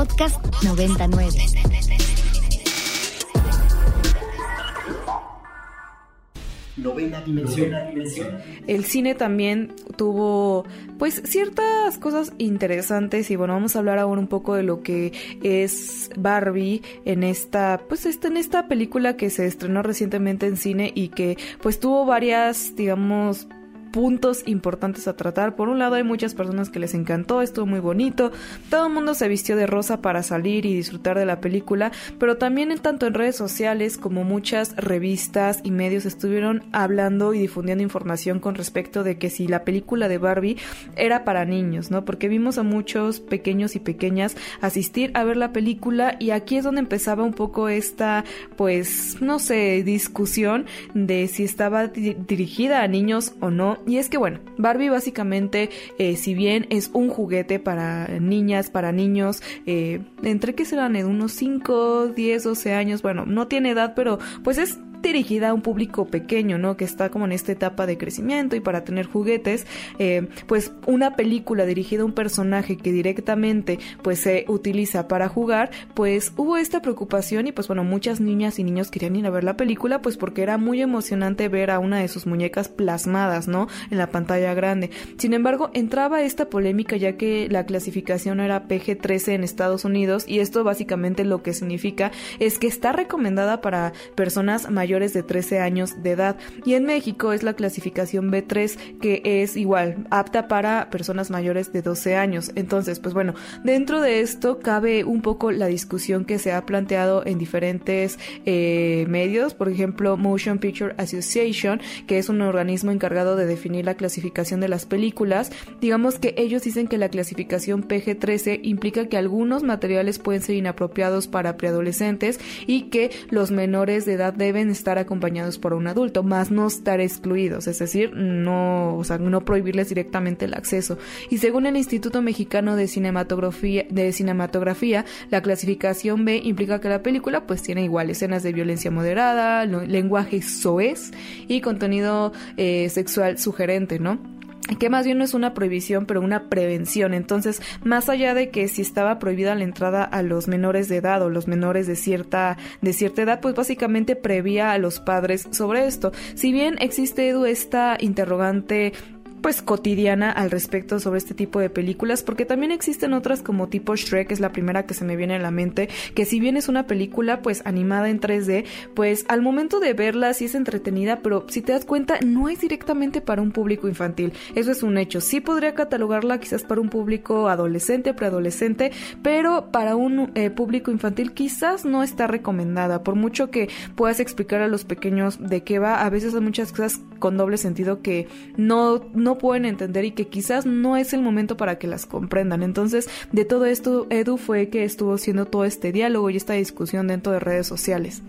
Podcast 99. Novena dimensión. El cine también tuvo pues ciertas cosas interesantes y bueno, vamos a hablar ahora un poco de lo que es Barbie en esta pues esta, en esta película que se estrenó recientemente en cine y que pues tuvo varias digamos puntos importantes a tratar. Por un lado hay muchas personas que les encantó, estuvo muy bonito, todo el mundo se vistió de rosa para salir y disfrutar de la película, pero también en tanto en redes sociales como muchas revistas y medios estuvieron hablando y difundiendo información con respecto de que si la película de Barbie era para niños, ¿no? Porque vimos a muchos pequeños y pequeñas asistir a ver la película y aquí es donde empezaba un poco esta, pues, no sé, discusión de si estaba dirigida a niños o no y es que bueno, Barbie básicamente, eh, si bien es un juguete para niñas, para niños, eh, entre que serán de unos 5, 10, 12 años, bueno, no tiene edad, pero pues es dirigida a un público pequeño, ¿no? Que está como en esta etapa de crecimiento y para tener juguetes, eh, pues una película dirigida a un personaje que directamente pues se utiliza para jugar, pues hubo esta preocupación y pues bueno, muchas niñas y niños querían ir a ver la película pues porque era muy emocionante ver a una de sus muñecas plasmadas, ¿no? En la pantalla grande. Sin embargo, entraba esta polémica ya que la clasificación era PG-13 en Estados Unidos y esto básicamente lo que significa es que está recomendada para personas mayores de 13 años de edad. Y en México es la clasificación B3 que es igual, apta para personas mayores de 12 años. Entonces, pues bueno, dentro de esto cabe un poco la discusión que se ha planteado en diferentes eh, medios, por ejemplo, Motion Picture Association, que es un organismo encargado de definir la clasificación de las películas. Digamos que ellos dicen que la clasificación PG-13 implica que algunos materiales pueden ser inapropiados para preadolescentes y que los menores de edad deben estar acompañados por un adulto, más no estar excluidos, es decir, no, o sea, no prohibirles directamente el acceso. Y según el Instituto Mexicano de Cinematografía, de Cinematografía, la clasificación B implica que la película pues tiene igual escenas de violencia moderada, lenguaje soez y contenido eh, sexual sugerente, ¿no? Que más bien no es una prohibición, pero una prevención. Entonces, más allá de que si estaba prohibida la entrada a los menores de edad o los menores de cierta, de cierta edad, pues básicamente prevía a los padres sobre esto. Si bien existe, Edu, esta interrogante pues cotidiana al respecto sobre este tipo de películas porque también existen otras como tipo Shrek es la primera que se me viene a la mente que si bien es una película pues animada en 3D pues al momento de verla sí es entretenida pero si te das cuenta no es directamente para un público infantil. Eso es un hecho. Sí podría catalogarla quizás para un público adolescente preadolescente pero para un eh, público infantil quizás no está recomendada. Por mucho que puedas explicar a los pequeños de qué va a veces hay muchas cosas con doble sentido que no, no no pueden entender y que quizás no es el momento para que las comprendan. Entonces, de todo esto, Edu fue que estuvo haciendo todo este diálogo y esta discusión dentro de redes sociales.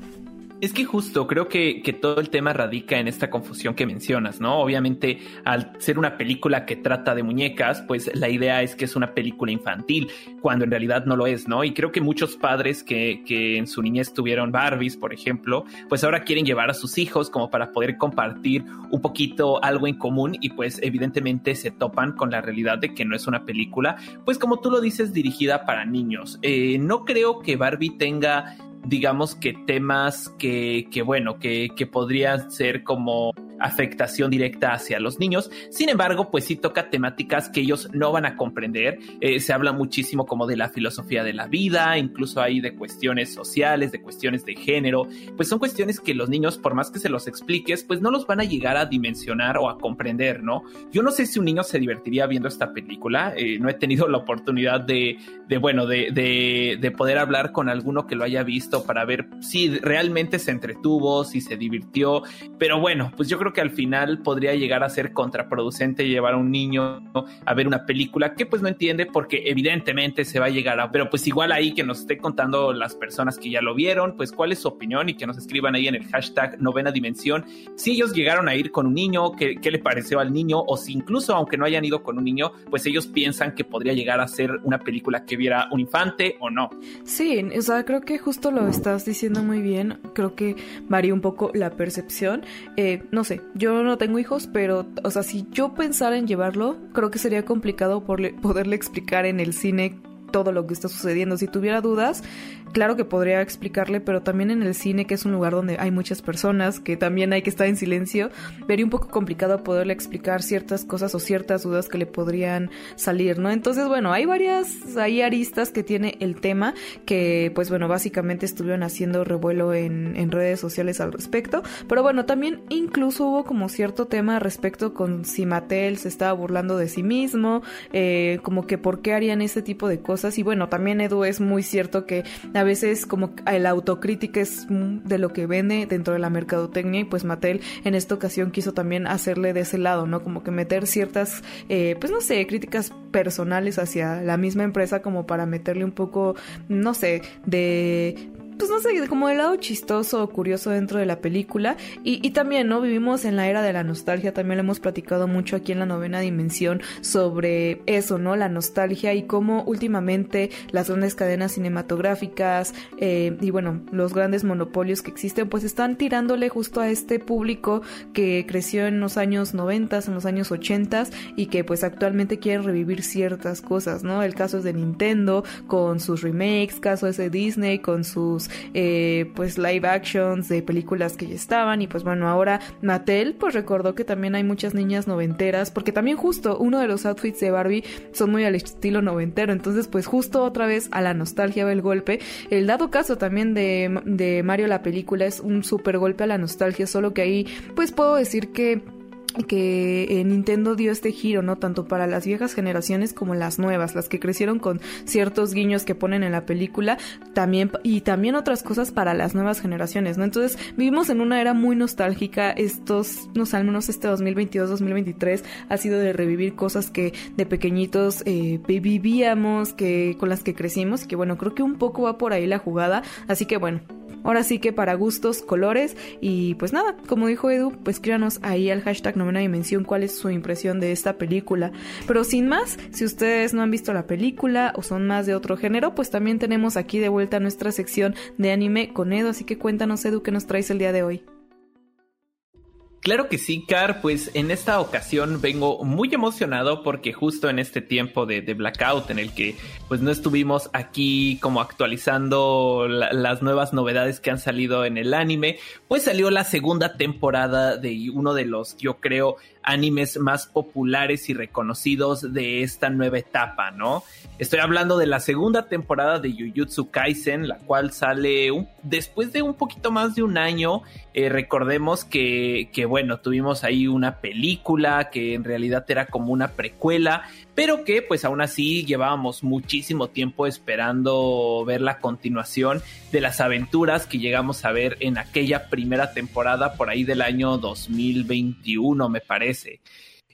Es que justo creo que, que, todo el tema radica en esta confusión que mencionas, ¿no? Obviamente, al ser una película que trata de muñecas, pues la idea es que es una película infantil, cuando en realidad no lo es, ¿no? Y creo que muchos padres que, que en su niñez tuvieron Barbies, por ejemplo, pues ahora quieren llevar a sus hijos como para poder compartir un poquito algo en común y pues evidentemente se topan con la realidad de que no es una película, pues como tú lo dices, dirigida para niños. Eh, no creo que Barbie tenga digamos que temas que, que bueno, que, que podrían ser como afectación directa hacia los niños. Sin embargo, pues sí toca temáticas que ellos no van a comprender. Eh, se habla muchísimo como de la filosofía de la vida, incluso hay de cuestiones sociales, de cuestiones de género. Pues son cuestiones que los niños, por más que se los expliques, pues no los van a llegar a dimensionar o a comprender, ¿no? Yo no sé si un niño se divertiría viendo esta película. Eh, no he tenido la oportunidad de, bueno, de, de poder hablar con alguno que lo haya visto para ver si realmente se entretuvo, si se divirtió. Pero bueno, pues yo creo que al final podría llegar a ser contraproducente llevar a un niño a ver una película que pues no entiende porque evidentemente se va a llegar a, pero pues igual ahí que nos esté contando las personas que ya lo vieron, pues cuál es su opinión y que nos escriban ahí en el hashtag novena dimensión. Si ellos llegaron a ir con un niño, qué, qué le pareció al niño o si incluso aunque no hayan ido con un niño, pues ellos piensan que podría llegar a ser una película que viera un infante o no. Sí, o sea, creo que justo lo estás diciendo muy bien, creo que varía un poco la percepción, eh, no sé, yo no tengo hijos, pero, o sea, si yo pensara en llevarlo, creo que sería complicado poderle explicar en el cine todo lo que está sucediendo. Si tuviera dudas, claro que podría explicarle, pero también en el cine, que es un lugar donde hay muchas personas, que también hay que estar en silencio, vería un poco complicado poderle explicar ciertas cosas o ciertas dudas que le podrían salir, ¿no? Entonces, bueno, hay varias, hay aristas que tiene el tema que, pues bueno, básicamente estuvieron haciendo revuelo en, redes sociales al respecto, pero bueno, también incluso hubo como cierto tema respecto con si Mattel se estaba burlando de sí mismo, eh, como que por qué harían ese tipo de cosas, y bueno, también Edu es muy cierto que a veces como el autocrítica es de lo que vende dentro de la mercadotecnia y pues Mattel en esta ocasión quiso también hacerle de ese lado, ¿no? Como que meter ciertas, eh, pues no sé, críticas personales hacia la misma empresa como para meterle un poco, no sé, de pues no sé, como el lado chistoso o curioso dentro de la película. Y, también, ¿no? Vivimos en la era de la nostalgia, también lo hemos platicado mucho aquí en la novena dimensión sobre eso, ¿no? La nostalgia y cómo últimamente las grandes cadenas cinematográficas eh, y bueno, los grandes monopolios que existen, pues están tirándole justo a este público que creció en los años 90, en los años 80 y que pues actualmente quiere revivir ciertas cosas, ¿no? El caso es de Nintendo con sus remakes, caso es de Disney con sus eh, pues live actions de películas que ya estaban y pues bueno ahora Mattel pues recordó que también hay muchas niñas noventeras porque también justo uno de los outfits de Barbie son muy al estilo noventero. Entonces pues justo otra vez a la nostalgia va el golpe. El dado caso también de, de Mario la película es un super golpe a la nostalgia solo que ahí pues puedo decir que que eh, Nintendo dio este giro, ¿no? Tanto para las viejas generaciones como las nuevas, las que crecieron con ciertos guiños que ponen en la película, también, y también otras cosas para las nuevas generaciones, ¿no? Entonces, vivimos en una era muy nostálgica, estos, no sé, al menos este 2022-2023 ha sido de revivir cosas que de pequeñitos eh, vivíamos, que, con las que crecimos, que bueno, creo que un poco va por ahí la jugada, así que bueno, Ahora sí que para gustos, colores y pues nada, como dijo Edu, pues escríbanos ahí al hashtag novena dimensión cuál es su impresión de esta película. Pero sin más, si ustedes no han visto la película o son más de otro género, pues también tenemos aquí de vuelta nuestra sección de anime con Edu, así que cuéntanos Edu qué nos traes el día de hoy. Claro que sí, Car, pues en esta ocasión vengo muy emocionado porque justo en este tiempo de, blackout en el que pues no estuvimos aquí como actualizando las nuevas novedades que han salido en el anime, pues salió la segunda temporada de uno de los, yo creo, animes más populares y reconocidos de esta nueva etapa, ¿no? Estoy hablando de la segunda temporada de Jujutsu Kaisen, la cual sale después de un poquito más de un año. Eh, recordemos que, que, bueno, tuvimos ahí una película que en realidad era como una precuela pero que pues aún así llevábamos muchísimo tiempo esperando ver la continuación de las aventuras que llegamos a ver en aquella primera temporada por ahí del año 2021 me parece.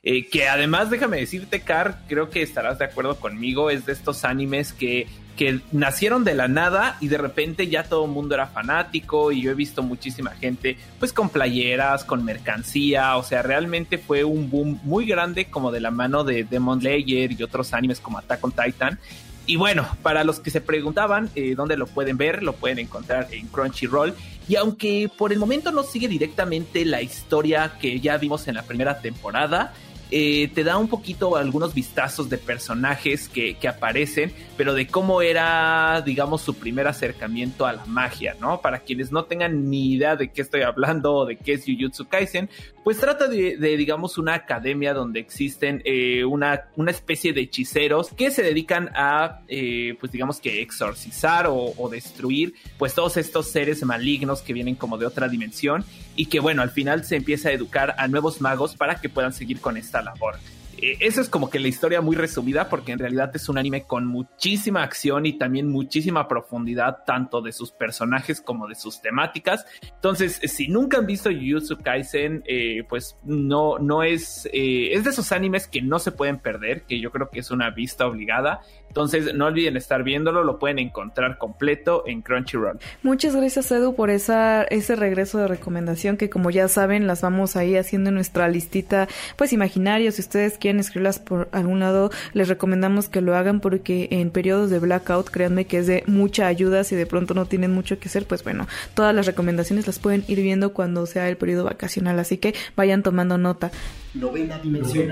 Eh, que además, déjame decirte, Car, creo que estarás de acuerdo conmigo, es de estos animes que que nacieron de la nada y de repente ya todo el mundo era fanático y yo he visto muchísima gente pues con playeras, con mercancía, o sea, realmente fue un boom muy grande como de la mano de Demon Slayer y otros animes como Attack on Titan. Y bueno, para los que se preguntaban eh, dónde lo pueden ver, lo pueden encontrar en Crunchyroll. Y aunque por el momento no sigue directamente la historia que ya vimos en la primera temporada, eh, te da un poquito algunos vistazos de personajes que, aparecen, pero de cómo era, digamos, su primer acercamiento a la magia, ¿no? Para quienes no tengan ni idea de qué estoy hablando o de qué es Jujutsu Kaisen, pues trata de, digamos, una academia donde existen eh, una, una, especie de hechiceros que se dedican a, eh, pues digamos que exorcizar o, o destruir, pues todos estos seres malignos que vienen como de otra dimensión y que, bueno, al final se empieza a educar a nuevos magos para que puedan seguir con esta labor. Eh, eso es como que la historia muy resumida porque en realidad es un anime con muchísima acción y también muchísima profundidad tanto de sus personajes como de sus temáticas. Entonces, si nunca han visto Jujutsu Kaisen, eh, pues no, no es, eh, es de esos animes que no se pueden perder, que yo creo que es una vista obligada. Entonces, no olviden estar viéndolo, lo pueden encontrar completo en Crunchyroll. Muchas gracias, Edu, por esa, ese regreso de recomendación que, como ya saben, las vamos ahí haciendo en nuestra listita, pues imaginario. Si ustedes quieren escribirlas por algún lado, les recomendamos que lo hagan porque en periodos de blackout, créanme que es de mucha ayuda. Si de pronto no tienen mucho que hacer, pues bueno, todas las recomendaciones las pueden ir viendo cuando sea el periodo vacacional. Así que vayan tomando nota. Novena dimensión.